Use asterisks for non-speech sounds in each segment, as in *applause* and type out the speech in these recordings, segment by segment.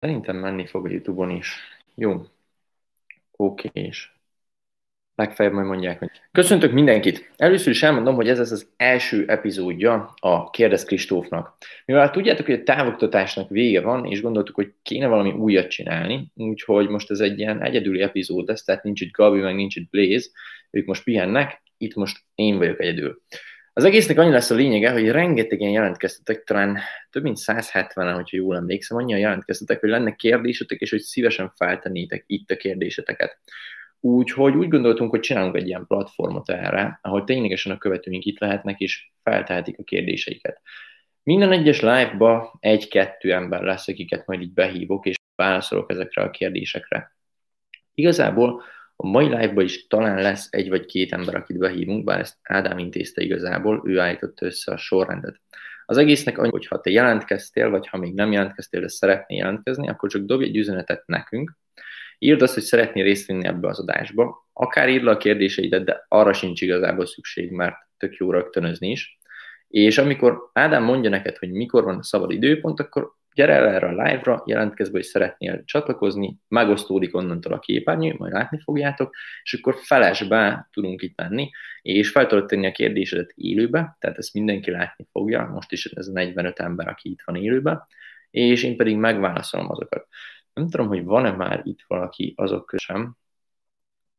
Szerintem menni fog a Youtube-on is. Jó. Oké, és legfeljebb majd mondják, hogy köszöntök mindenkit! Először is elmondom, hogy ez az az első epizódja a Kérdez Kristófnak. Mivel tudjátok, hogy a távoktatásnak vége van, és gondoltuk, hogy kéne valami újat csinálni, úgyhogy most ez egy ilyen egyedüli epizód lesz, tehát nincs itt Gabi, meg nincs itt Blaze, ők most pihennek, itt most én vagyok egyedül. Az egésznek annyi lesz a lényege, hogy rengetegen jelentkeztetek, talán több mint 170-en, hogyha jól emlékszem, annyian jelentkeztetek, hogy lenne kérdésetek, és hogy szívesen feltennétek itt a kérdéseteket. Úgyhogy úgy gondoltunk, hogy csinálunk egy ilyen platformot erre, ahol ténylegesen a követőink itt lehetnek, és feltehetik a kérdéseiket. Minden egyes live-ba egy-kettő ember lesz, akiket majd így behívok, és válaszolok ezekre a kérdésekre. Igazából a mai live is talán lesz egy vagy két ember, akit behívunk, bár ezt Ádám intézte igazából, ő állította össze a sorrendet. Az egésznek annyi, hogy ha te jelentkeztél, vagy ha még nem jelentkeztél, de szeretnél jelentkezni, akkor csak dobj egy üzenetet nekünk, írd azt, hogy szeretnél részt venni ebbe az adásba, akár írd le a kérdéseidet, de arra sincs igazából szükség, mert tök jó rögtönözni is. És amikor Ádám mondja neked, hogy mikor van a szabad időpont, akkor gyere el erre a live-ra, jelentkezz be, hogy szeretnél csatlakozni, megosztódik onnantól a képernyő, majd látni fogjátok, és akkor felesbe tudunk itt menni, és fel tudod tenni a kérdésedet élőbe, tehát ezt mindenki látni fogja, most is ez a 45 ember, aki itt van élőbe, és én pedig megválaszolom azokat. Nem tudom, hogy van-e már itt valaki azok közöm,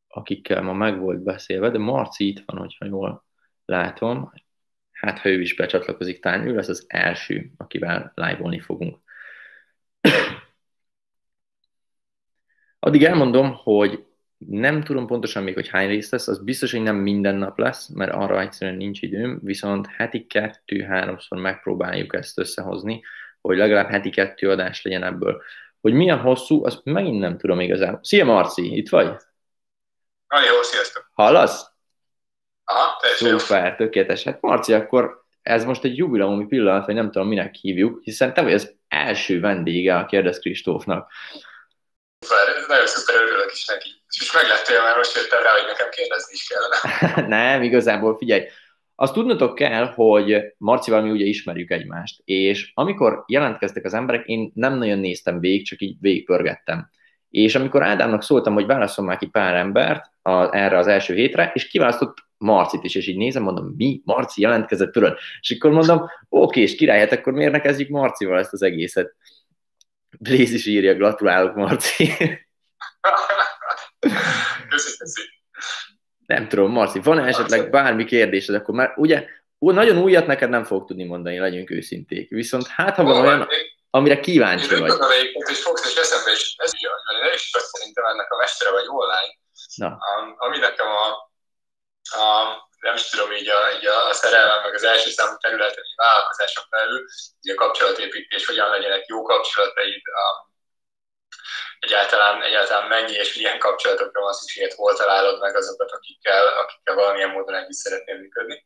akikkel ma meg volt beszélve, de Marci itt van, hogyha jól látom. Hát, ha ő is becsatlakozik, talán ő lesz az első, akivel live-olni fogunk. Addig elmondom, hogy nem tudom pontosan még, hogy hány rész lesz, az biztos, hogy nem minden nap lesz, mert arra egyszerűen nincs időm, viszont heti kettő-háromszor megpróbáljuk ezt összehozni, hogy legalább heti kettő adás legyen ebből. Hogy milyen hosszú, azt megint nem tudom igazán. Szia Marci, itt vagy? Na jó, sziasztok. Hallasz? Aha, Szuper, tökéletes. Hát Marci, akkor ez most egy jubileumi pillanat, vagy nem tudom, minek hívjuk, hiszen te vagy az első vendége a Kérdez Kristófnak. Szuper, nagyon szuper örülök is neki. És meglettél, mert most jöttem rá, hogy nekem kérdezni is kellene. *laughs* nem, igazából figyelj, azt tudnotok kell, hogy Marcival mi ugye ismerjük egymást, és amikor jelentkeztek az emberek, én nem nagyon néztem végig, csak így végigpörgettem. És amikor Ádámnak szóltam, hogy válaszol már ki pár embert a, erre az első hétre, és kiválasztott Marcit is, és így nézem, mondom, mi? Marci jelentkezett, tudod? És akkor mondom, oké, és király, hát akkor miért ne kezdjük Marcival ezt az egészet? Blaze is írja, gratulálok, Marci. Nem tudom, Marci, van-e esetleg bármi kérdésed, akkor már ugye nagyon újat neked nem fogok tudni mondani, legyünk őszinték. Viszont hát, ha van olyan, amire kíváncsi vagy. Én és fogsz, és eszembe is, ez is vagy szerintem ennek a mestere vagy online. Na. Um, ami nekem a, a, nem is tudom, így a, így a szerelem, meg az első számú területen, így vállalkozások belül, így a kapcsolatépítés, hogyan legyenek jó kapcsolataid, um, egyáltalán, egyáltalán mennyi és milyen kapcsolatokra van szükséged, hol találod meg azokat, akikkel, akikkel valamilyen módon együtt szeretnél működni.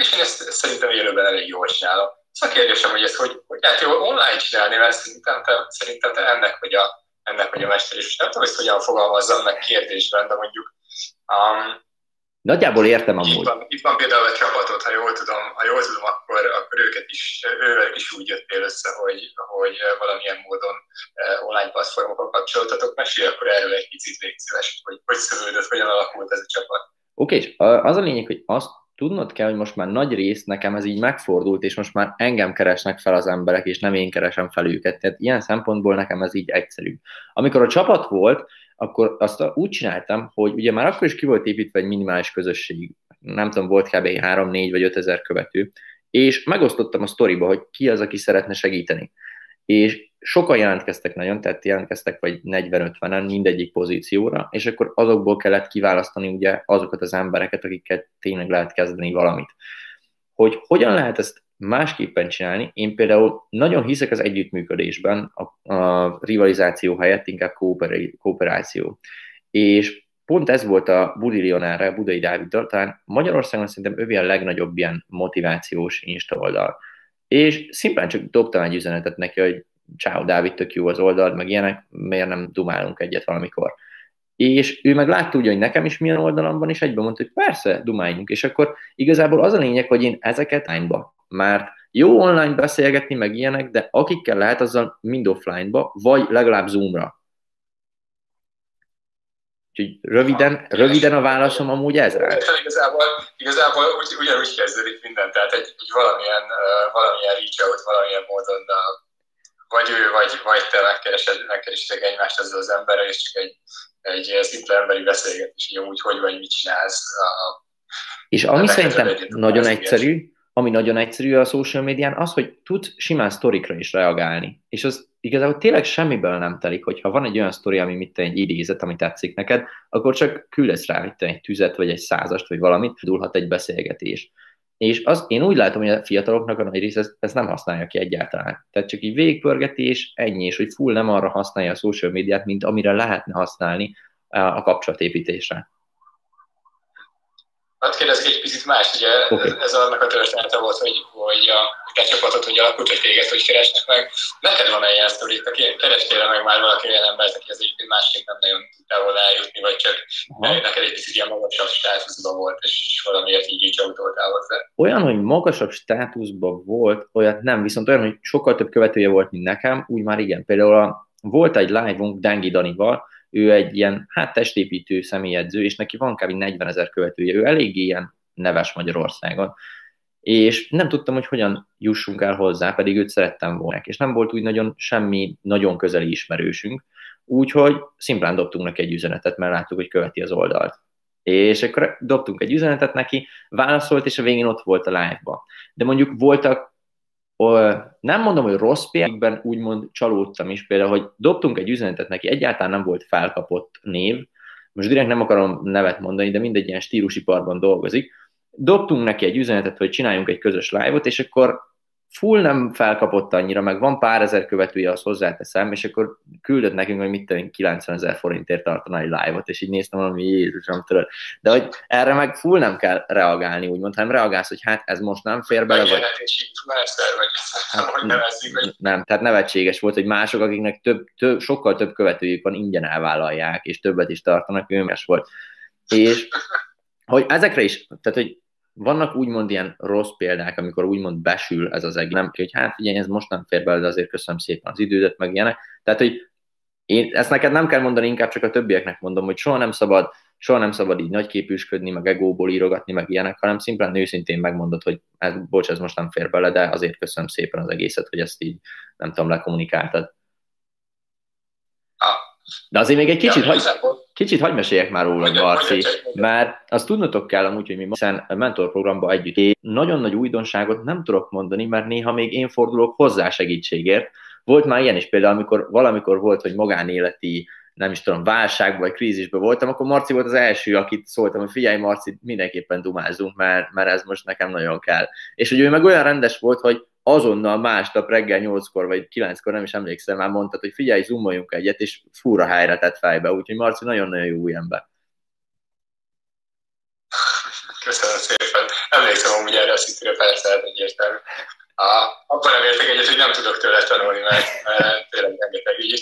És én ezt, szerintem élőben elég jól csinálom. Ez a kérdésem, hogy ezt hogy, hogy lehet jó online csinálni, mert szerintem te, szerintem te ennek vagy a, ennek vagy a mester, és nem tudom, hogy hogyan fogalmazzam meg kérdésben, de mondjuk um, Nagyjából értem amúgy. Itt van, itt van például egy csapatot, ha jól tudom, ha jól tudom akkor, akkor őket is, ővel is úgy jöttél össze, hogy, hogy valamilyen módon eh, online platformokon kapcsoltatok. Mesélj akkor erről egy picit légy szíves, hogy hogy szövődött, hogyan alakult ez a csapat. Oké, okay, és az a lényeg, hogy azt tudnod kell, hogy most már nagy rész nekem ez így megfordult, és most már engem keresnek fel az emberek, és nem én keresem fel őket. Tehát ilyen szempontból nekem ez így egyszerű. Amikor a csapat volt, akkor azt úgy csináltam, hogy ugye már akkor is ki volt építve egy minimális közösség, nem tudom, volt kb. 3, 4 vagy 5 ezer követő, és megosztottam a sztoriba, hogy ki az, aki szeretne segíteni. És sokan jelentkeztek nagyon, tehát jelentkeztek vagy 40-50-en mindegyik pozícióra, és akkor azokból kellett kiválasztani ugye azokat az embereket, akikkel tényleg lehet kezdeni valamit. Hogy hogyan lehet ezt másképpen csinálni. Én például nagyon hiszek az együttműködésben, a, a rivalizáció helyett inkább kooperáció. És pont ez volt a Budi Lionárra, Budai Dáviddal, talán Magyarországon szerintem ő a legnagyobb ilyen motivációs Insta oldal. És szimplán csak dobtam egy üzenetet neki, hogy ciao Dávid, tök jó az oldal, meg ilyenek, miért nem dumálunk egyet valamikor. És ő meg látta ugye, hogy nekem is milyen oldalam van, és egyben mondta, hogy persze, dumáljunk. És akkor igazából az a lényeg, hogy én ezeket lányba mert jó online beszélgetni, meg ilyenek, de akikkel lehet, azzal mind offline-ba, vagy legalább Zoom-ra. Úgyhogy röviden, röviden a válaszom amúgy ez rá. Igazából, igazából ugy, ugyanúgy kezdődik minden, tehát egy, egy valamilyen, uh, valamilyen reach out, valamilyen módon uh, vagy ő, vagy, vagy te megkeresed, megkeresed egymást ezzel az emberrel, és csak egy, egy szimpla emberi beszélgetés, így amúgy hogy vagy, mit csinálsz. Uh, és ami szerintem nagyon egyszerű, ami nagyon egyszerű a social médián, az, hogy tud simán sztorikra is reagálni. És az igazából tényleg semmiből nem telik, hogyha van egy olyan sztori, ami mit egy idézet, ami tetszik neked, akkor csak küldesz rá mit egy tüzet, vagy egy százast, vagy valamit, dúlhat egy beszélgetés. És az, én úgy látom, hogy a fiataloknak a nagy része ezt, ezt nem használja ki egyáltalán. Tehát csak így végigpörgetés, ennyi, és hogy full nem arra használja a social médiát, mint amire lehetne használni a kapcsolatépítésre. Hát kérdezik egy picit más, ugye okay. ez, ez annak a története volt, hogy, hogy a te csapatot hogy alakult, hogy téged hogy keresnek meg. Neked van ilyen sztorit, kerestél meg már valaki olyan embert, aki az egyébként másik nem nagyon tudtál volna eljutni, vagy csak Aha. neked egy picit ilyen magasabb státuszban volt, és valamiért így így autoltál hozzá. Olyan, hogy magasabb státuszban volt, olyat nem, viszont olyan, hogy sokkal több követője volt, mint nekem, úgy már igen. Például a, volt egy live-unk Dengi Danival, ő egy ilyen, hát testépítő személyedző, és neki van kb. 40 ezer követője, ő eléggé ilyen neves Magyarországon. És nem tudtam, hogy hogyan jussunk el hozzá, pedig őt szerettem volna. És nem volt úgy nagyon semmi nagyon közeli ismerősünk, úgyhogy szimplán dobtunk neki egy üzenetet, mert láttuk, hogy követi az oldalt. És akkor dobtunk egy üzenetet neki, válaszolt, és a végén ott volt a live-ba. De mondjuk voltak nem mondom, hogy rossz példában úgymond csalódtam is, például, hogy dobtunk egy üzenetet neki, egyáltalán nem volt felkapott név, most direkt nem akarom nevet mondani, de mindegy ilyen stílusiparban dolgozik, dobtunk neki egy üzenetet, hogy csináljunk egy közös live-ot, és akkor full nem felkapott annyira, meg van pár ezer követője, az hozzáteszem, és akkor küldött nekünk, hogy mit tenni, 90 ezer forintért tartana egy live-ot, és így néztem valami Jézusom, tudod. De hogy erre meg full nem kell reagálni, úgymond, hanem reagálsz, hogy hát ez most nem fér bele, vagy... Hát, nem, tehát nevetséges volt, hogy mások, akiknek több, több, sokkal több követőjük van, ingyen elvállalják, és többet is tartanak, ő volt. És hogy ezekre is, tehát hogy vannak úgymond ilyen rossz példák, amikor úgymond besül ez az egész, nem, hogy hát figyelj, ez most nem fér bele, de azért köszönöm szépen az idődet, meg ilyenek. Tehát, hogy én ezt neked nem kell mondani, inkább csak a többieknek mondom, hogy soha nem szabad, soha nem szabad így nagyképűsködni, meg egóból írogatni, meg ilyenek, hanem szimplán őszintén megmondod, hogy ez, bocs, ez most nem fér bele, de azért köszönöm szépen az egészet, hogy ezt így, nem tudom, lekommunikáltad. De azért még egy kicsit, ja, hagy, kicsit hagy meséljek már róla, Marci, mert azt tudnotok kell amúgy, hogy mi hiszen a mentorprogramban együtt én nagyon nagy újdonságot nem tudok mondani, mert néha még én fordulok hozzá segítségért. Volt már ilyen is például, amikor valamikor volt, hogy magánéleti nem is tudom, válság vagy krízisben voltam, akkor Marci volt az első, akit szóltam, hogy figyelj Marci, mindenképpen dumázunk, mert, mert ez most nekem nagyon kell. És hogy ő meg olyan rendes volt, hogy azonnal másnap reggel 8-kor vagy 9-kor, nem is emlékszem, már mondtad, hogy figyelj, zoomoljunk egyet, és fúra helyre tett fejbe, úgyhogy Marci nagyon-nagyon jó új ember. Köszönöm szépen. Emlékszem amúgy erre a szintire, persze, hát egyértelmű. Abban nem értek egyet, hogy nem tudok tőle tanulni, mert, mert tényleg rengeteg így,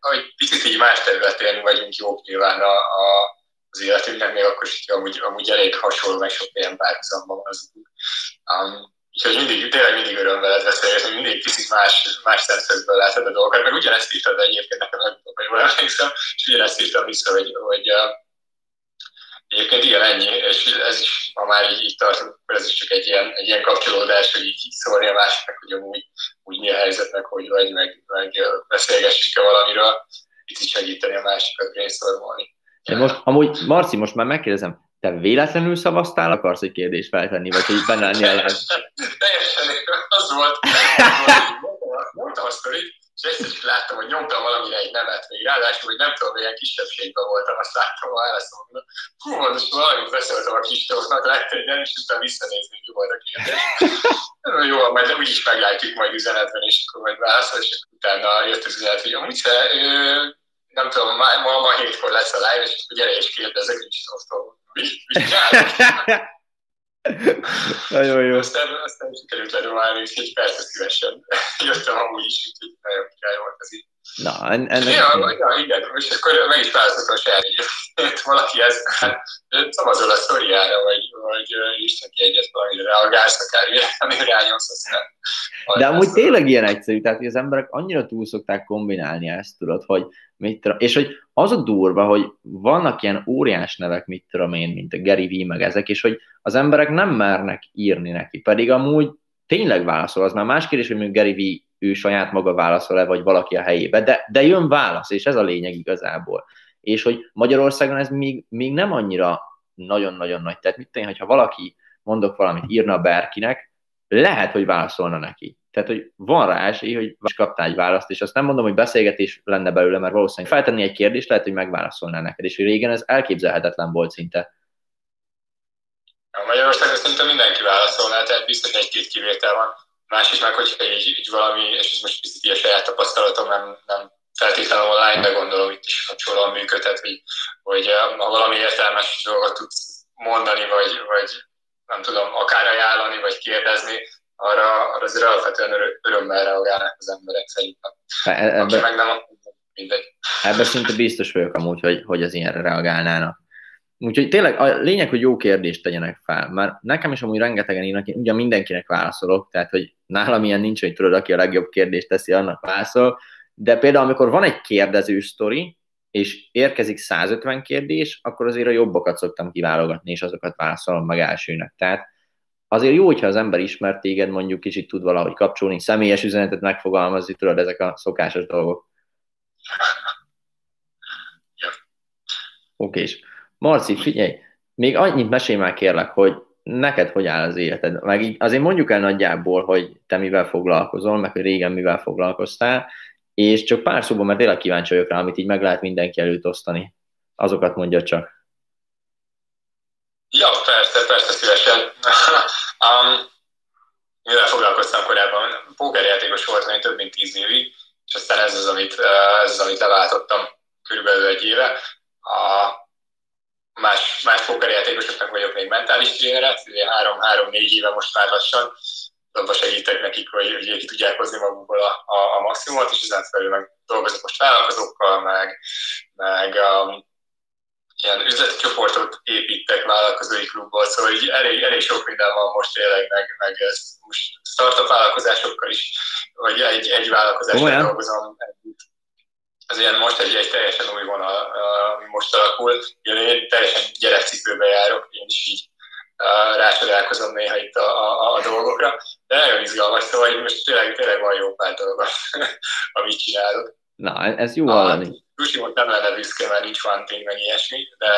hogy picit így más területén vagyunk jók nyilván a, a, az életünknek, még akkor is, hogy amúgy, amúgy elég hasonló, meg sok ilyen párhuzamban van az um, Úgyhogy mindig, tényleg mindig öröm veled beszélgetni, mindig kicsit más, más szemszögből látod a dolgokat, meg ugyanezt írtad egyébként nekem legutóbb, hogy jól emlékszem, és ugyanezt írtam vissza, hogy, hogy uh, egyébként igen, ennyi, és ez is, ha már így, így tartunk, akkor ez is csak egy ilyen, egy ilyen kapcsolódás, hogy így szólni a másiknak, hogy amúgy úgy mi a helyzetnek, hogy vagy, meg, meg beszélgessük-e valamiről, itt is segíteni a másikat brainstormolni. De most, amúgy, Marci, most már megkérdezem, te véletlenül szavaztál, akarsz egy kérdést feltenni, vagy hogy benne lenni a *laughs* Teljesen az volt. Mondtam a sztorit, és egyszer csak láttam, hogy nyomtam valamire egy nevet, még ráadásul, hogy nem tudom, milyen kisebbségben voltam, azt láttam a választ, mondom, hú, most valamit beszéltem a kistóknak, láttam, hogy nem is tudtam visszanézni, hogy mi volt a kérdés. Jó, majd úgyis meglátjuk majd üzenetben, és akkor majd válaszol, és utána jött az üzenet, hogy amúgy nem tudom, ma, ma, ma hétkor lesz a live, és akkor gyere és kérdezek, hogy is *laughs* Nagyon jó. Aztán, aztán sikerült ledumálni, úgyhogy persze szívesen jöttem amúgy is, úgyhogy nagyon király volt ez így. Na, en, ennek... Ja, ja, igen, és akkor meg is választottam a saját Valaki ez, hát szavazol a sztoriára, vagy, vagy Isten ki egyet valamire reagálsz, akár amire rányomsz, aztán... De amúgy tényleg ilyen egyszerű, tehát hogy az emberek annyira túl szokták kombinálni ezt, tudod, hogy mit tudom, és hogy az a durva, hogy vannak ilyen óriás nevek, mit tudom én, mint a Gary V, meg ezek, és hogy az emberek nem mernek írni neki, pedig amúgy tényleg válaszol, az már más kérdés, hogy mondjuk Gary V ő saját maga válaszol-e, vagy valaki a helyébe, de, de jön válasz, és ez a lényeg igazából. És hogy Magyarországon ez még, még nem annyira nagyon-nagyon nagy. Tehát mit tenni, hogyha valaki mondok valamit, írna Berkinek, lehet, hogy válaszolna neki. Tehát, hogy van rá esély, hogy most kaptál egy választ, és azt nem mondom, hogy beszélgetés lenne belőle, mert valószínűleg feltenni egy kérdést, lehet, hogy megválaszolná neked, és régen ez elképzelhetetlen volt szinte. Magyarországon szerintem mindenki válaszolná, tehát biztos egy-két kivétel van Másik meg, hogyha így, így valami, és ez most picit a saját tapasztalatom, nem, nem feltétlenül online, de gondolom itt is hasonlóan működhet, hogy, hogy eh, ha valami értelmes dolgot tudsz mondani, vagy, vagy nem tudom, akár ajánlani, vagy kérdezni, arra, arra azért alapvetően örömmel reagálnak az emberek szerintem. Ebbe, Aki meg nem, mindegy. Ebben szinte biztos vagyok amúgy, hogy, hogy az ilyenre reagálnának. Úgyhogy tényleg a lényeg, hogy jó kérdést tegyenek fel, mert nekem is amúgy rengetegen írnak, én ugye mindenkinek válaszolok, tehát hogy nálam ilyen nincs, hogy tudod, aki a legjobb kérdést teszi, annak válaszol, de például amikor van egy kérdező sztori, és érkezik 150 kérdés, akkor azért a jobbakat szoktam kiválogatni, és azokat válaszolom meg elsőnek. Tehát azért jó, hogyha az ember ismer téged, mondjuk kicsit tud valahogy kapcsolni, személyes üzenetet megfogalmazni, tudod, ezek a szokásos dolgok. *laughs* Oké, és Marci, figyelj, még annyit mesélj már kérlek, hogy neked hogy áll az életed? Meg így azért mondjuk el nagyjából, hogy te mivel foglalkozol, meg hogy régen mivel foglalkoztál, és csak pár szóban, mert tényleg kíváncsi vagyok rá, amit így meg lehet mindenki előtt osztani. Azokat mondja csak. Ja, persze, persze, szívesen. *laughs* um, mivel foglalkoztam korábban? Pókerjátékos voltam én több mint tíz évig, és aztán ez az, amit, ez az, amit leváltottam körülbelül egy éve. A, más, más pókerjátékosoknak vagyok még mentális tréneret, három-három-négy éve most már lassan, abban segítek nekik, hogy, hogy ki tudják hozni magukból a, a, a maximumot, és ezen felül meg dolgozok most vállalkozókkal, meg, meg um, ilyen üzleti csoportot építek vállalkozói klubból, szóval így elég, elég sok minden van most tényleg, meg, meg ez most startup vállalkozásokkal is, vagy egy, egy vállalkozással dolgozom. együtt ez ilyen most egy, egy teljesen új vonal, ami most alakul. Én teljesen gyerekcipőbe járok, én is így rácsodálkozom néha itt a, a, a dolgokra, de nagyon izgalmas, szóval hogy most tényleg, tényleg van jó pár dolgot, *laughs* amit csinálok. Na, ez jó hallani. Tusi most nem lenne büszke, mert nincs van tény, meg ilyesmi, de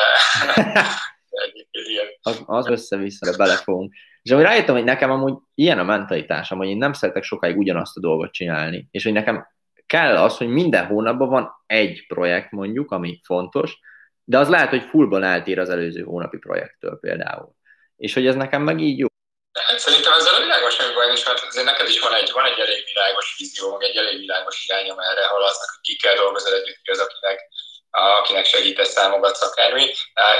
*laughs* egyébként ilyen. Az, az össze-vissza, bele fogunk. És amúgy rájöttem, hogy nekem amúgy ilyen a mentalitásom, hogy én nem szeretek sokáig ugyanazt a dolgot csinálni, és hogy nekem kell az, hogy minden hónapban van egy projekt mondjuk, ami fontos, de az lehet, hogy fullban eltér az előző hónapi projektől például. És hogy ez nekem meg így jó. Hát szerintem ezzel a világos semmi baj nincs, mert azért neked is van egy, van egy elég világos vízió, egy elég világos irányom erre, haladnak, hogy ki kell dolgozni együtt, ki az, akinek, akinek segítesz, számogatsz akármi,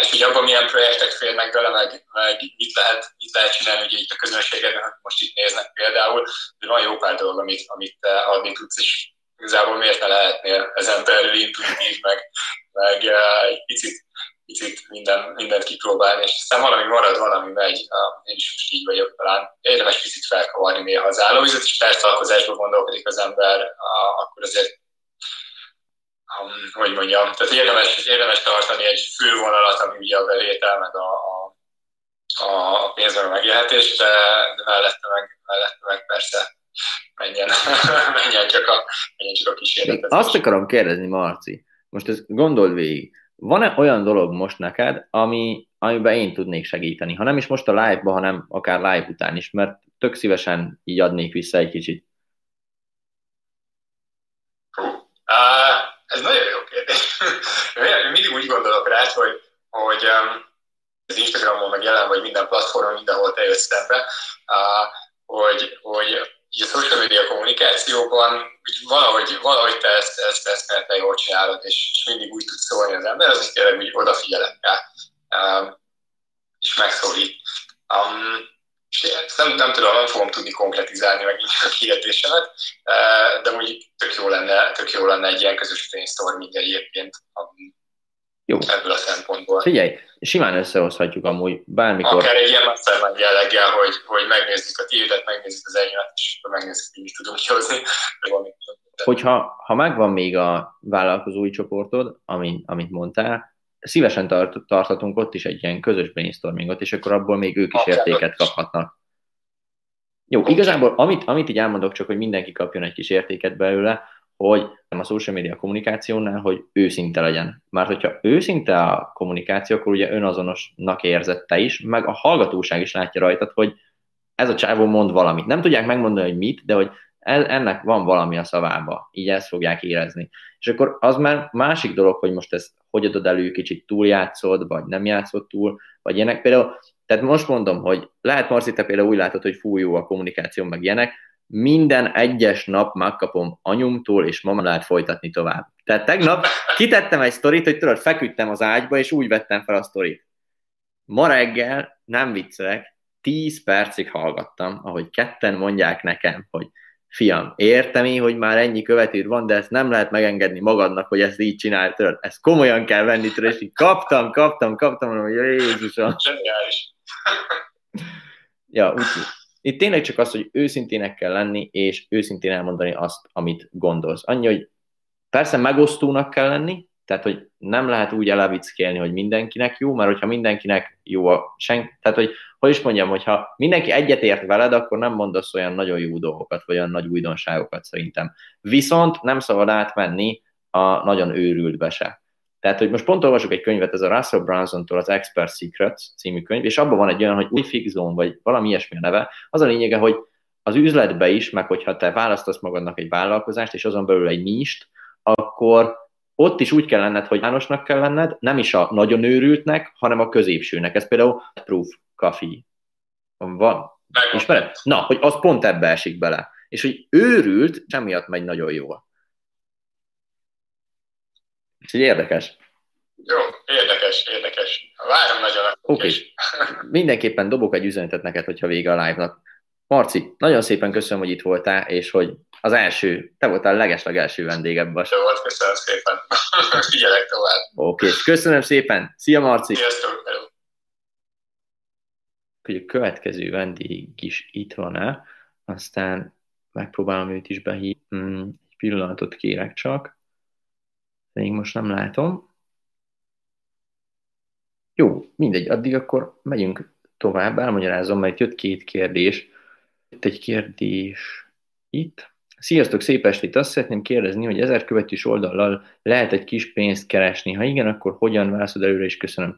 és hogy abban milyen projektek férnek bele, meg, meg mit, lehet, mit lehet csinálni, ugye itt a közönségedben, hogy most itt néznek például, hogy van jó pár dolog, amit, amit adni tudsz, és igazából miért ne lehetnél ezen belül intuitív, meg, meg uh, egy picit, picit minden, mindent kipróbálni, és aztán valami marad, valami megy, én is most így vagyok talán. Érdemes picit felkavarni néha az állóvizet, és persze alkozásban gondolkodik az ember, akkor azért um, hogy mondjam, tehát érdemes, érdemes tartani egy fővonalat, ami ugye a bevétel, meg a, a, a pénzben megélhetés, de, de mellette, meg, mellette meg persze menjen, *laughs* menjen, csak a, menjen csak a kísérlet. Azt akarom kérdezni, Marci, most ezt gondold végig. Van-e olyan dolog most neked, ami, amiben én tudnék segíteni? Ha nem is most a live-ba, hanem akár live után is, mert tök szívesen így adnék vissza egy kicsit. Hú, uh, ez nagyon jó kérdés. *laughs* Mindig úgy gondolok rá, hogy, hogy um, az Instagramon meg jelen vagy minden platformon, mindenhol te jössz szembe, uh, hogy, hogy így a social media kommunikációban úgy valahogy, valahogy te ezt, ezt, ezt, ezt te jól csinálod, és, és mindig úgy tudsz szólni az ember, az is tényleg úgy odafigyelek rá, um, és megszólít. Um, nem, nem tudom, nem fogom tudni konkretizálni meg a kérdésemet, de mondjuk tök jó lenne, tök jó lenne egy ilyen közös brainstorming egyébként jó. ebből a szempontból. Figyelj, simán összehozhatjuk amúgy bármikor. Akár egy ilyen mastermind jelleggel, hogy, hogy megnézzük a tiédet, megnézzük az enyémet, és akkor megnézzük, hogy is tudunk kihozni. Hogyha ha megvan még a vállalkozói csoportod, amit, amit mondtál, szívesen tart, tarthatunk ott is egy ilyen közös brainstormingot, és akkor abból még ők is értéket kaphatnak. Jó, igazából amit, amit így elmondok csak, hogy mindenki kapjon egy kis értéket belőle, hogy a social media kommunikációnál, hogy őszinte legyen. Mert hogyha őszinte a kommunikáció, akkor ugye önazonosnak érzette is, meg a hallgatóság is látja rajtad, hogy ez a csávó mond valamit. Nem tudják megmondani, hogy mit, de hogy ennek van valami a szavába, így ezt fogják érezni. És akkor az már másik dolog, hogy most ezt hogy adod elő, kicsit túljátszod, vagy nem játszod túl, vagy ilyenek. Például, tehát most mondom, hogy lehet Marci, te például úgy látod, hogy fú, jó a kommunikáció, meg ilyenek, minden egyes nap megkapom anyumtól, és mama lehet folytatni tovább. Tehát tegnap kitettem egy sztorit, hogy tudod, feküdtem az ágyba, és úgy vettem fel a sztorit. Ma reggel, nem viccelek, 10 percig hallgattam, ahogy ketten mondják nekem, hogy fiam, értem én, hogy már ennyi követőd van, de ezt nem lehet megengedni magadnak, hogy ezt így csinálj, tudod, ezt komolyan kell venni, tudod, és így kaptam, kaptam, kaptam, hogy Jézusom. ja, úgyhogy itt tényleg csak az, hogy őszintének kell lenni, és őszintén elmondani azt, amit gondolsz. Annyi, hogy persze megosztónak kell lenni, tehát, hogy nem lehet úgy elevickélni, hogy mindenkinek jó, mert hogyha mindenkinek jó a sen, tehát, hogy hogy is mondjam, hogyha mindenki egyetért veled, akkor nem mondasz olyan nagyon jó dolgokat, vagy olyan nagy újdonságokat szerintem. Viszont nem szabad átmenni a nagyon őrültbe se. Tehát, hogy most pont olvasok egy könyvet, ez a Russell Brunson-tól az Expert Secrets című könyv, és abban van egy olyan, hogy új fix zone, vagy valami ilyesmi a neve. Az a lényege, hogy az üzletbe is, meg hogyha te választasz magadnak egy vállalkozást, és azon belül egy nist, akkor ott is úgy kell lenned, hogy Jánosnak kell lenned, nem is a nagyon őrültnek, hanem a középsőnek. Ez például Proof Coffee. Van. Ismered? Na, hogy az pont ebbe esik bele. És hogy őrült, semmiatt megy nagyon jól. Úgyhogy érdekes. Jó, érdekes, érdekes. Várom nagyon. Oké. Okay. *laughs* Mindenképpen dobok egy üzenetet neked, hogyha vége a live-nak. Marci, nagyon szépen köszönöm, hogy itt voltál, és hogy az első, te voltál a legesleg első vendég ebben a volt, köszönöm szépen. *laughs* Figyelek tovább. Oké, okay, köszönöm szépen. Szia, Marci. Sziasztok. Hogy a következő vendég is itt van-e, aztán megpróbálom őt is behívni. Hmm, egy pillanatot kérek csak. Még most nem látom. Jó, mindegy, addig akkor megyünk tovább, elmagyarázom, mert jött két kérdés. Itt egy kérdés itt. Sziasztok, szép estét! Azt szeretném kérdezni, hogy ezer követős oldallal lehet egy kis pénzt keresni. Ha igen, akkor hogyan válaszod előre is köszönöm.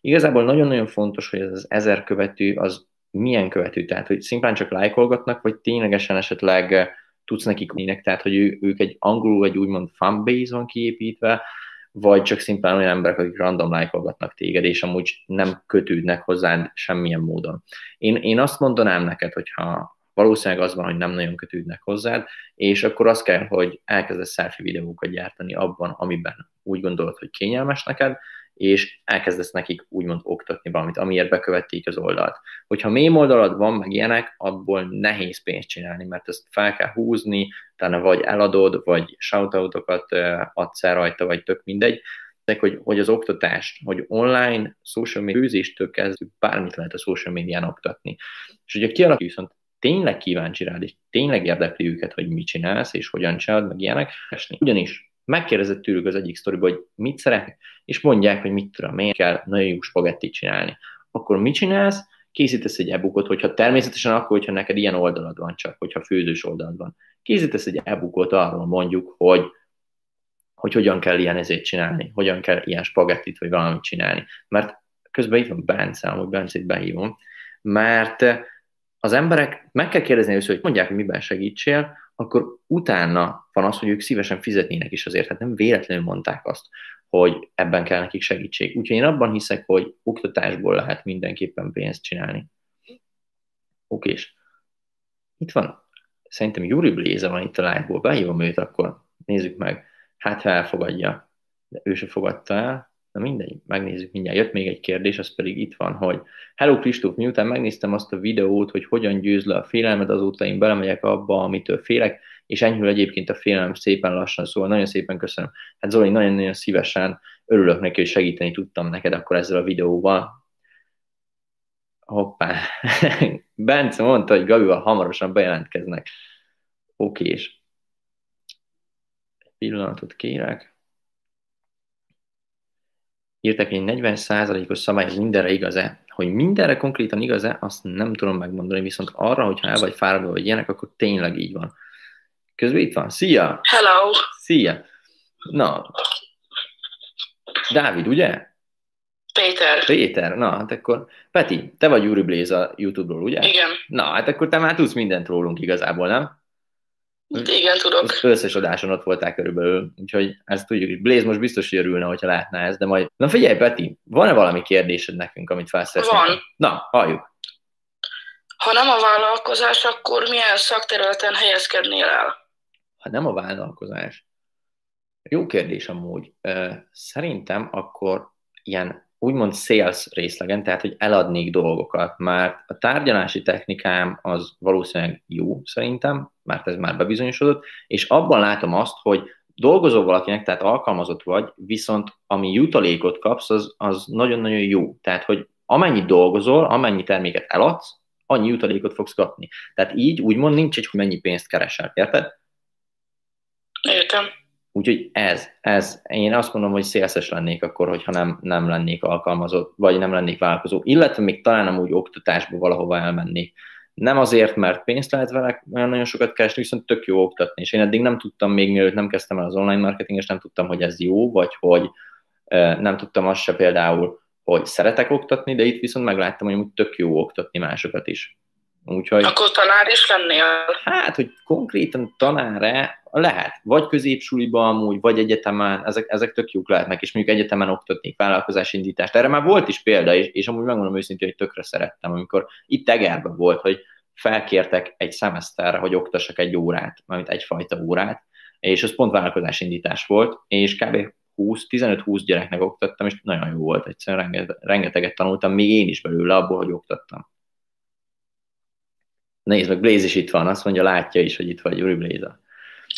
Igazából nagyon-nagyon fontos, hogy ez az ezer követő az milyen követő, tehát hogy szimplán csak lájkolgatnak, vagy ténylegesen esetleg tudsz nekik nének, tehát hogy ő, ők egy angolul egy úgymond fanbase van kiépítve, vagy csak szimplán olyan emberek, akik random lájkolgatnak téged, és amúgy nem kötődnek hozzád semmilyen módon. Én, én azt mondanám neked, hogyha valószínűleg az van, hogy nem nagyon kötődnek hozzád, és akkor az kell, hogy elkezdesz selfie videókat gyártani abban, amiben úgy gondolod, hogy kényelmes neked, és elkezdesz nekik úgymond oktatni valamit, amiért bekövették az oldalt. Hogyha mély oldalad van, meg ilyenek, abból nehéz pénzt csinálni, mert ezt fel kell húzni, utána vagy eladod, vagy shoutoutokat adsz el rajta, vagy tök mindegy, hogy, hogy az oktatás, hogy online social media főzéstől kezdve bármit lehet a social médián oktatni. És ugye kialakítja viszont tényleg kíváncsi rád, és tényleg érdekli őket, hogy mit csinálsz, és hogyan csinálod, meg ilyenek. Ugyanis megkérdezett tőlük az egyik sztoriba, hogy mit szeretnek, és mondják, hogy mit tudom, miért kell nagyon jó spagettit csinálni. Akkor mit csinálsz? Készítesz egy e-bookot, hogyha természetesen akkor, hogyha neked ilyen oldalad van csak, hogyha főzős oldalad van. Készítesz egy e-bookot arról mondjuk, hogy hogy hogyan kell ilyen ezért csinálni, hogyan kell ilyen spagettit vagy valamit csinálni. Mert közben itt van Bence, amúgy Bencét behívom, mert az emberek meg kell kérdezni először, hogy mondják, hogy miben segítsél, akkor utána van az, hogy ők szívesen fizetnének is azért, hát nem véletlenül mondták azt, hogy ebben kell nekik segítség. Úgyhogy én abban hiszek, hogy oktatásból lehet mindenképpen pénzt csinálni. Oké, és itt van, szerintem Juri Bléze van itt a live-ból, behívom őt, akkor. Nézzük meg, hát ha elfogadja, de ő se fogadta el, Na mindegy, megnézzük mindjárt. Jött még egy kérdés, az pedig itt van, hogy Hello Kristóf, miután megnéztem azt a videót, hogy hogyan győz le a félelmed, azóta én belemegyek abba, amitől félek, és enyhül egyébként a félelem szépen lassan, szóval nagyon szépen köszönöm. Hát Zoli, nagyon-nagyon szívesen örülök neki, hogy segíteni tudtam neked akkor ezzel a videóval. Hoppá. *laughs* Bence mondta, hogy Gabival hamarosan bejelentkeznek. Oké, és pillanatot kérek. Írtak egy 40%-os szabály, ez mindenre igaz-e? Hogy mindenre konkrétan igaz-e, azt nem tudom megmondani, viszont arra, hogyha el vagy fáradva vagy ilyenek, akkor tényleg így van. Közben itt van. Szia! Hello! Szia! Na, Dávid, ugye? Péter. Péter, na, hát akkor Peti, te vagy Yuri Blaze a YouTube-ról, ugye? Igen. Na, hát akkor te már tudsz mindent rólunk igazából, nem? Igen, tudok. Az összes adáson ott voltál körülbelül, úgyhogy ezt tudjuk, hogy Blaze most biztos, hogy örülne, hogyha látná ezt, de majd... Na figyelj, Peti, van-e valami kérdésed nekünk, amit felszersz? Van. Na, halljuk. Ha nem a vállalkozás, akkor milyen szakterületen helyezkednél el? Ha nem a vállalkozás. Jó kérdés amúgy. Szerintem akkor ilyen úgymond sales részlegen, tehát hogy eladnék dolgokat, mert a tárgyalási technikám az valószínűleg jó szerintem, mert ez már bebizonyosodott, és abban látom azt, hogy dolgozol valakinek, tehát alkalmazott vagy, viszont ami jutalékot kapsz, az, az nagyon-nagyon jó. Tehát, hogy amennyit dolgozol, amennyi terméket eladsz, annyi jutalékot fogsz kapni. Tehát így úgymond nincs egy, hogy mennyi pénzt keresel, érted? Értem. Úgyhogy ez, ez, én azt mondom, hogy szélszes lennék akkor, hogyha nem, nem lennék alkalmazott, vagy nem lennék vállalkozó. Illetve még talán amúgy oktatásba valahova elmennék. Nem azért, mert pénzt lehet vele nagyon sokat keresni, viszont tök jó oktatni. És én eddig nem tudtam, még mielőtt nem kezdtem el az online marketing, és nem tudtam, hogy ez jó, vagy hogy nem tudtam azt se például, hogy szeretek oktatni, de itt viszont megláttam, hogy tök jó oktatni másokat is. Úgyhogy, Akkor tanár is lennél? Hát, hogy konkrétan tanára lehet. Vagy középsuliban amúgy, vagy egyetemen, ezek, ezek tök jók lehetnek, és mondjuk egyetemen oktatnék vállalkozásindítást. Erre már volt is példa, és, és amúgy megmondom őszintén, hogy tökre szerettem, amikor itt Tegerben volt, hogy felkértek egy szemeszterre, hogy oktassak egy órát, mármint egyfajta órát, és az pont vállalkozásindítás volt, és kb. 20-15-20 gyereknek oktattam, és nagyon jó volt, egyszerűen rengeteget tanultam, még én is belőle abból, hogy oktattam. Nézd meg, Blaze is itt van, azt mondja, látja is, hogy itt vagy, Uri Blaze.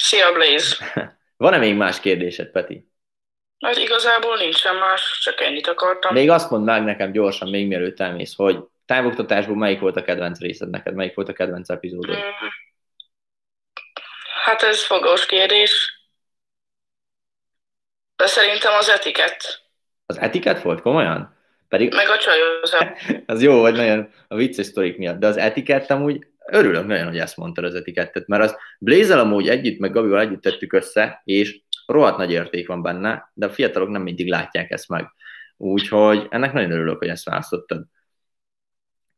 Szia, Blaze! *laughs* Van-e még más kérdésed, Peti? Hát igazából nincsen más, csak ennyit akartam. Még azt mondd meg nekem gyorsan, még mielőtt elmész, hogy távoktatásból melyik volt a kedvenc részed neked, melyik volt a kedvenc epizódod? Hmm. Hát ez fogós kérdés. De szerintem az etikett. Az etikett volt? Komolyan? Pedig... Meg a csajozás. *laughs* az jó, vagy nagyon a vicces sztorik miatt, de az etikett amúgy örülök nagyon, hogy ezt mondtad az etikettet, mert az Blaze-el amúgy együtt, meg Gabival együtt tettük össze, és rohadt nagy érték van benne, de a fiatalok nem mindig látják ezt meg. Úgyhogy ennek nagyon örülök, hogy ezt választottad.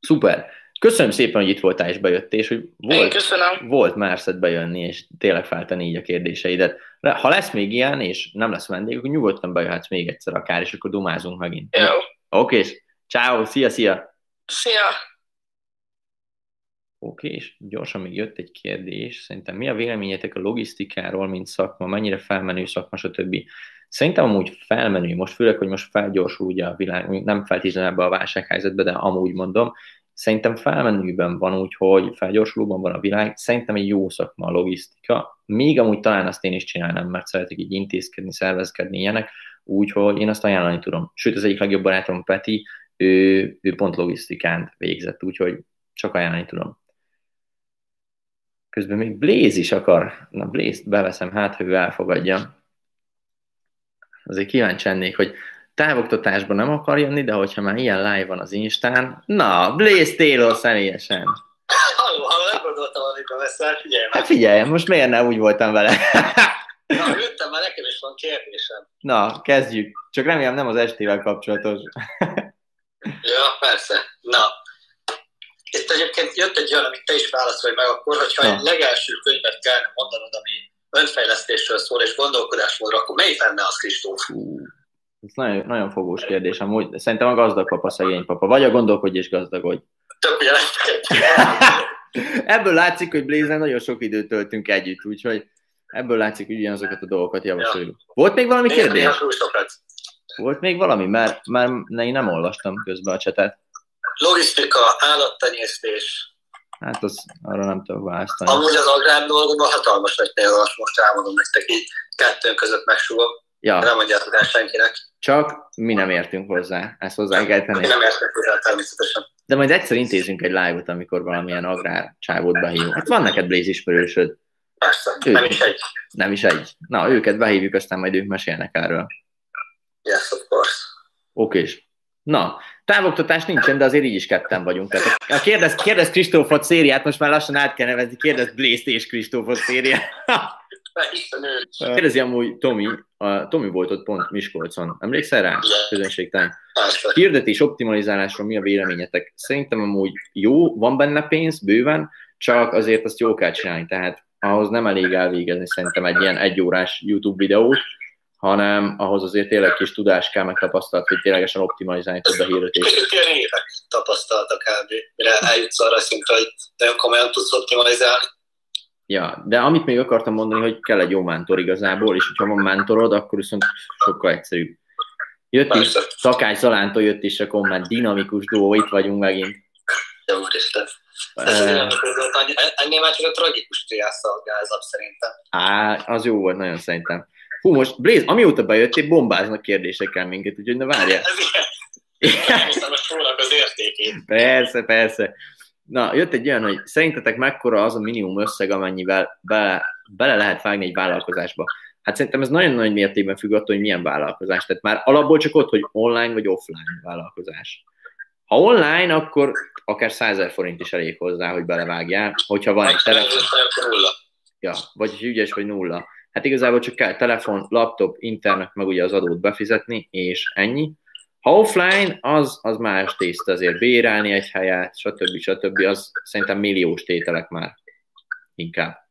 Szuper! Köszönöm szépen, hogy itt voltál és bejöttél, és hogy volt, volt merszed bejönni, és tényleg feltenni így a kérdéseidet. Ha lesz még ilyen, és nem lesz vendég, akkor nyugodtan bejöhetsz még egyszer akár, és akkor dumázunk megint. Jó. Oké, és ciao, szia, szia! Szia! Oké, és gyorsan még jött egy kérdés. Szerintem mi a véleményetek a logisztikáról, mint szakma, mennyire felmenő szakma, stb. Szerintem amúgy felmenő, most főleg, hogy most felgyorsul ugye a világ, nem feltétlenül ebbe a válsághelyzetbe, de amúgy mondom, szerintem felmenőben van úgy, hogy felgyorsulóban van a világ, szerintem egy jó szakma a logisztika, még amúgy talán azt én is csinálnám, mert szeretek így intézkedni, szervezkedni ilyenek, úgyhogy én azt ajánlani tudom. Sőt, az egyik legjobb barátom Peti, ő, ő pont logisztikán végzett, úgyhogy csak ajánlani tudom. Közben még Blaze is akar. Na, Blaze-t beveszem, hát, hogy ő elfogadja. Azért kíváncsi lennék, hogy távoktatásban nem akar jönni, de hogyha már ilyen live van az Instán, na, Blaze Taylor személyesen. Halló, halló, nem gondoltam, amikor veszel, figyelj Hát figyelj, most miért nem úgy voltam vele? Na, jöttem, már nekem is van kérdésem. Na, kezdjük. Csak remélem nem az estével kapcsolatos. ja, persze. Na, itt egyébként jött egy olyan, amit te is válaszolj meg akkor, hogyha ha. egy legelső könyvet kellene mondanod, ami önfejlesztésről szól és gondolkodásmódra, akkor melyik lenne az, Kristóf? Ez nagyon, nagyon fogós kérdés. Amúgy szerintem a gazdag papa, szegény papa. Vagy a gondolkodj és gazdagodj. Tök *laughs* Ebből látszik, hogy blaze nagyon sok időt töltünk együtt, úgyhogy ebből látszik, hogy ugyanazokat a dolgokat javasoljuk. Ja. Volt még valami kérdés? Volt még valami? Mert, mert én nem olvastam közben a csetet. Logisztika, állattenyésztés. Hát az, arra nem tudok választani. Amúgy az agrár dolgokban hatalmas nagy tényleg, most elmondom nektek így kettőn között megsúgom. Ja. Nem mondjátok el senkinek. Csak mi nem értünk hozzá. Ezt hozzá kell tenni. Mi nem értünk hozzá természetesen. De majd egyszer intézünk egy live-ot, amikor valamilyen agrár csávót behívunk. Hát van neked Blaze ismerősöd. Persze, ők, nem is egy. Nem is egy. Na, őket behívjuk, aztán majd ők mesélnek erről. Yes, of course. Oké. Na, távoktatás nincsen, de azért így is ketten vagyunk. Tehát a kérdez, kérdez Kristófot szériát, most már lassan át kell nevezni, kérdez Blaze-t és Kristófot szériát. Kérdezi amúgy Tomi, a Tomi volt ott pont Miskolcon. Emlékszel rá? Közönségtelen. Hirdetés optimalizálásról mi a véleményetek? Szerintem amúgy jó, van benne pénz, bőven, csak azért azt jó kell csinálni. Tehát ahhoz nem elég elvégezni szerintem egy ilyen egyórás YouTube videót, hanem ahhoz azért tényleg kis tudás kell, meg tapasztalat, hogy ténylegesen optimalizálni tud a hirdetést. Ilyen évek tapasztaltak kb. mire eljutsz arra szintre, hogy nagyon komolyan tudsz optimalizálni. Ja, de amit még akartam mondani, hogy kell egy jó mentor igazából, és ha van mentorod, akkor viszont sokkal egyszerűbb. Jött Persze. is, Szakály Zalántól jött is a komment, dinamikus duó, itt vagyunk megint. Jó, úristen. Ennél már csak a tragikus triászolgázabb szerintem. Á, az jó volt nagyon szerintem. Hú, most Blaze, amióta bejöttél, bombáznak kérdésekkel minket, úgyhogy ne várjál. Most az értékét. Persze, persze. Na, jött egy olyan, hogy szerintetek mekkora az a minimum összeg, amennyivel be, bele lehet vágni egy vállalkozásba? Hát szerintem ez nagyon nagy mértékben függ attól, hogy milyen vállalkozás. Tehát már alapból csak ott, hogy online vagy offline vállalkozás. Ha online, akkor akár 100 forint is elég hozzá, hogy belevágjál, hogyha van egy telefon. Ja, vagy ügyes, vagy nulla. Hát igazából csak kell telefon, laptop, internet, meg ugye az adót befizetni, és ennyi. Ha offline, az, az más tészta, azért bérelni egy helyet, stb. stb. Az szerintem milliós tételek már inkább.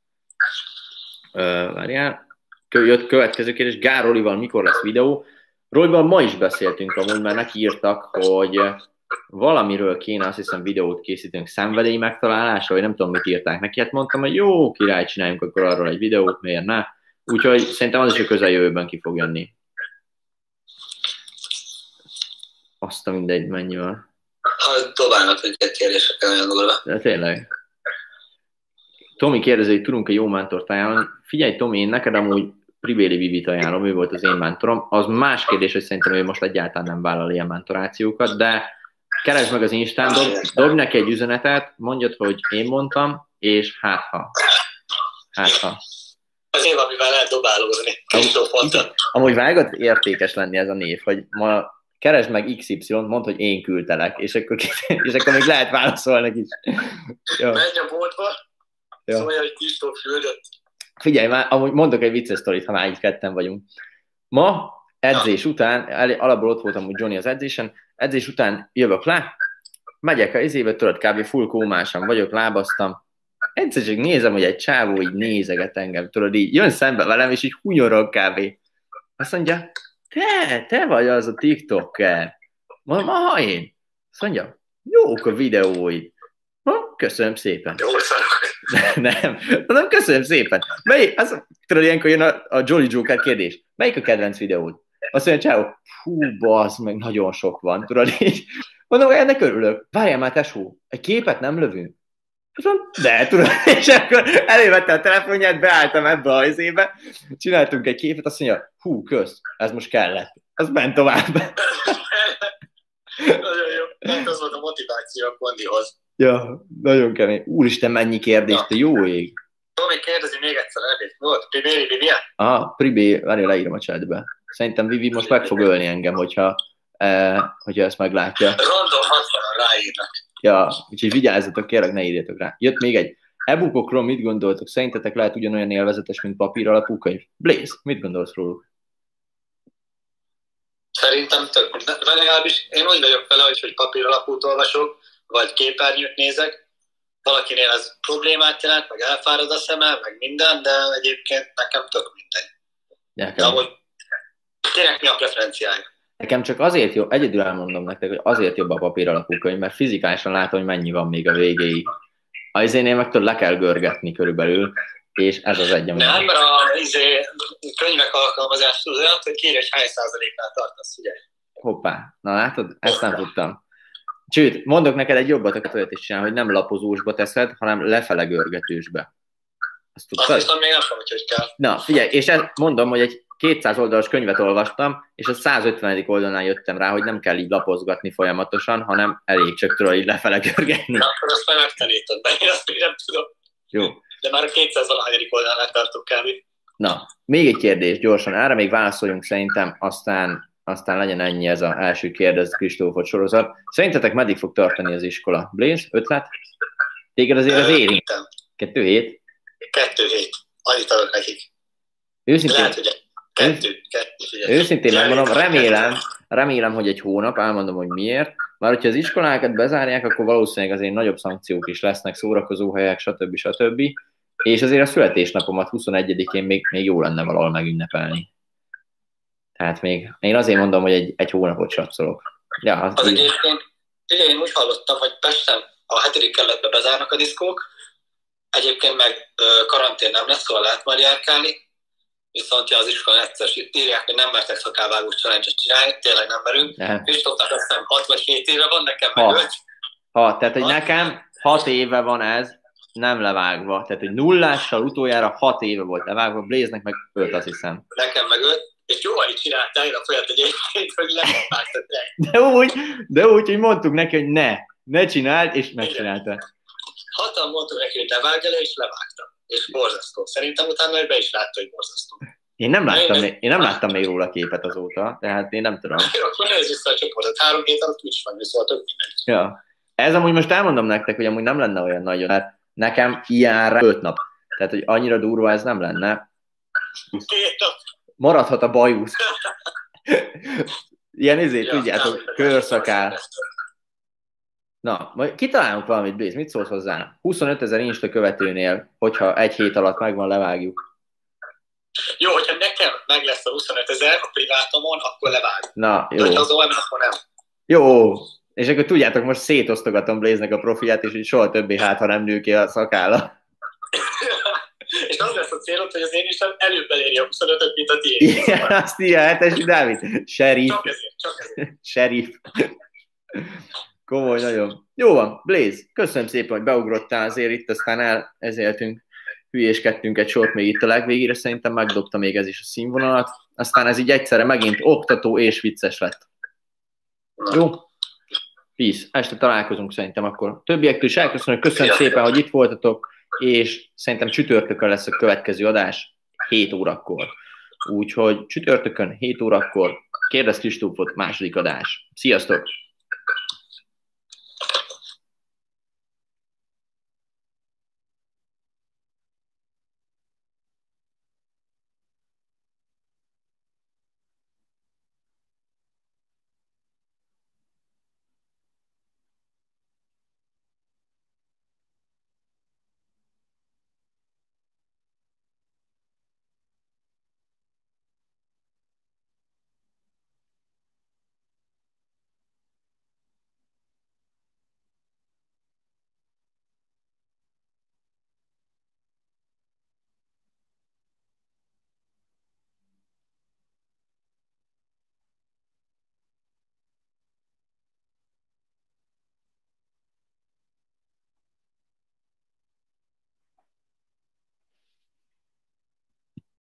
Ö, várjál. Jött következő kérdés, Gár Rolival mikor lesz videó? Rolival ma is beszéltünk amúgy, mert neki írtak, hogy valamiről kéne azt hiszem videót készítünk, szenvedély megtalálása, vagy nem tudom, mit írták neki. Hát mondtam, hogy jó, király, csináljunk akkor arról egy videót, miért ne? Úgyhogy szerintem az is a közeljövőben ki fog jönni. Azt a mindegy, mennyi van. Ha dobálnak egy kérdésekkel olyan durva. De tényleg. Tomi kérdezi, hogy tudunk-e jó mentort ajánlani. Figyelj, Tomi, én neked amúgy Pribéli Vivit ajánlom, ő volt az én mentorom. Az más kérdés, hogy szerintem ő most egyáltalán nem vállal ilyen mentorációkat, de keresd meg az Instán, dob, dobj neki egy üzenetet, mondjad, hogy én mondtam, és hát ha. Hát ha. Az év, amivel lehet dobálózni. Amúgy vágott értékes lenni ez a név, hogy ma keresd meg XY, mondd, hogy én küldtelek, és akkor, *laughs* és akkor még lehet válaszolni is. Jó. Menj a boltba, Jó. szóval, hogy Kristóf küldött. Figyelj, már amúgy mondok egy vicces sztorit, ha már így ketten vagyunk. Ma edzés ja. után, alapból ott voltam úgy Johnny az edzésen, edzés után jövök le, megyek a izébe, tudod, kb. full kómásan vagyok, lábaztam, egyszer csak nézem, hogy egy csávó így nézeget engem, tudod, így jön szembe velem, és így hunyorog kb. Azt mondja, te, te vagy az a TikToker. Mondom, ha én. Azt mondja, jók a videóid. Ha, köszönöm szépen. Jó, *laughs* nem, mondom, köszönöm szépen. Melyik, az, tudod, ilyenkor jön a, a Jolly Joker kérdés. Melyik a kedvenc videód? Azt mondja, csáó, hú, basz, meg nagyon sok van, tudod, így. Mondom, ennek örülök. Várjál már, tesó, egy képet nem lövünk? De, tudod, *laughs* és akkor elővette a telefonját, beálltam ebbe a izébe, csináltunk egy képet, azt mondja, hú, kösz, ez most kellett. Az ment tovább. *laughs* nagyon jó. Hát az volt a motiváció a kondihoz. Ja, nagyon kemény. Úristen, mennyi kérdést, te jó ég. Tomi, kérdezi még egyszer elvét. Volt, Pribé, Vivi, Ah, Pribé, várj, leírom a chatbe. Szerintem Vivi most meg fog ölni engem, hogyha, eh, hogyha ezt meglátja. Random 60 ráírnak. Ja, úgyhogy vigyázzatok, kérlek, ne írjatok rá. Jött még egy. E-bookokról mit gondoltok? Szerintetek lehet ugyanolyan élvezetes, mint papír alapú könyv? Blaze, mit gondolsz róluk? Szerintem tök, legalábbis én úgy vagyok vele, hogy, hogy papír alapút olvasok, vagy képernyőt nézek, valakinél ez problémát jelent, meg elfárad a szeme, meg minden, de egyébként nekem tök mindegy. Nekem. De amúgy kinek mi a preferenciája? Nekem csak azért jó, egyedül elmondom nektek, hogy azért jobb a papír alapú könyv, mert fizikálisan látom, hogy mennyi van még a végéig. A izénél meg tudod, le kell görgetni körülbelül, és ez az egy, ami... Nem, mert a izé, könyvek alkalmazás tudod, hogy kér, hogy hány százaléknál tartasz, ugye? Hoppá, na látod, ezt nem tudtam. Sőt, mondok neked egy jobbat, olyat is csinál, hogy nem lapozósba teszed, hanem lefele görgetősbe. Azt, tudtad? Azt viszont még nem tudom, hogy kell. Na, figyelj, és ezt mondom, hogy egy 200 oldalas könyvet olvastam, és a 150. oldalnál jöttem rá, hogy nem kell így lapozgatni folyamatosan, hanem elég csak tudod így lefele görgetni. Na, akkor azt már megtanítod, de én azt még nem tudom. Jó. De már a 200 valahanyadik oldalnál tartok kb. Na, még egy kérdés gyorsan, erre még válaszoljunk szerintem, aztán, aztán legyen ennyi ez az első kérdez Kristófot sorozat. Szerintetek meddig fog tartani az iskola? Blaze, ötlet? Téged azért az érint? Kettő hét? Kettő hét. Annyit adok nekik. Őszintén, Lehet, hogy kettő, kettő. Őszintén megmondom, remélem, remélem, hogy egy hónap, elmondom, hogy miért. Már hogyha az iskolákat bezárják, akkor valószínűleg azért nagyobb szankciók is lesznek, szórakozóhelyek, stb. stb. És azért a születésnapomat 21-én még, még jó lenne valahol megünnepelni. Tehát még, én azért mondom, hogy egy, egy hónapot satszolok. Ja, az, az egyébként, ugye én úgy hallottam, hogy Pesten a hetedik kerületbe bezárnak a diszkók, egyébként meg karantén nem lesz, szóval lehet majd járkálni, viszont ja, az iskola egyszer írják, hogy nem mertek szakálvágós challenge csinálni, tényleg nem merünk. Kristófnak azt hiszem 6 vagy 7 éve van, nekem meg 5. Ha, tehát hogy nekem 6 éve van ez, nem levágva. Tehát, hogy nullással utoljára 6 éve volt levágva, Blaze-nek meg 5, azt hiszem. Nekem meg 5, és jó, hogy csináltál, én a folyat egyébként, hogy levágtad De úgy, de úgy, hogy mondtuk neki, hogy ne, ne csináld, és megcsinálta. Hatan mondtuk neki, hogy ne vágj el, és levágtam és borzasztó. Szerintem utána be is látta, hogy borzasztó. Én nem láttam, én, még, én nem láttam még róla képet azóta, tehát én nem tudom. Akkor nézd vissza a csoportot, három hét alatt úgy van, tök mindegy. Ja. Ez amúgy most elmondom nektek, hogy amúgy nem lenne olyan nagyon, mert nekem ilyenre öt nap. Tehát, hogy annyira durva ez nem lenne. Maradhat a bajusz. *laughs* Ilyen izé, ja, tudjátok, körszakál. Na, majd kitalálunk valamit, Blaze, mit szólsz hozzá? 25 ezer Insta követőnél, hogyha egy hét alatt megvan, levágjuk. Jó, hogyha nekem meg lesz a 25 ezer a privátomon, akkor levág. Na, jó. De az OM, akkor nem. Jó, és akkor tudjátok, most szétosztogatom Blaze-nek a profiát, és így soha többé hát, ha nem nő ki a szakálla. *laughs* és az lesz a célod, hogy az én is előbb elérje a 25-öt, mint a tiéd. Igen, azt írja, hetes Dávid. Sheriff. Csak ezért, csak ezért. Sheriff. Komoly, nagyon. Jó van, Blaze, köszönöm szépen, hogy beugrottál azért itt, aztán el, ezéltünk, hülyéskedtünk egy sort még itt a legvégére, szerintem megdobta még ez is a színvonalat, aztán ez így egyszerre megint oktató és vicces lett. Jó? Peace. Este találkozunk szerintem akkor. Többiektől is elköszönök, köszönöm szépen, hogy itt voltatok, és szerintem csütörtökön lesz a következő adás, 7 órakor. Úgyhogy csütörtökön 7 órakor kérdez Kristófot második adás. Sziasztok!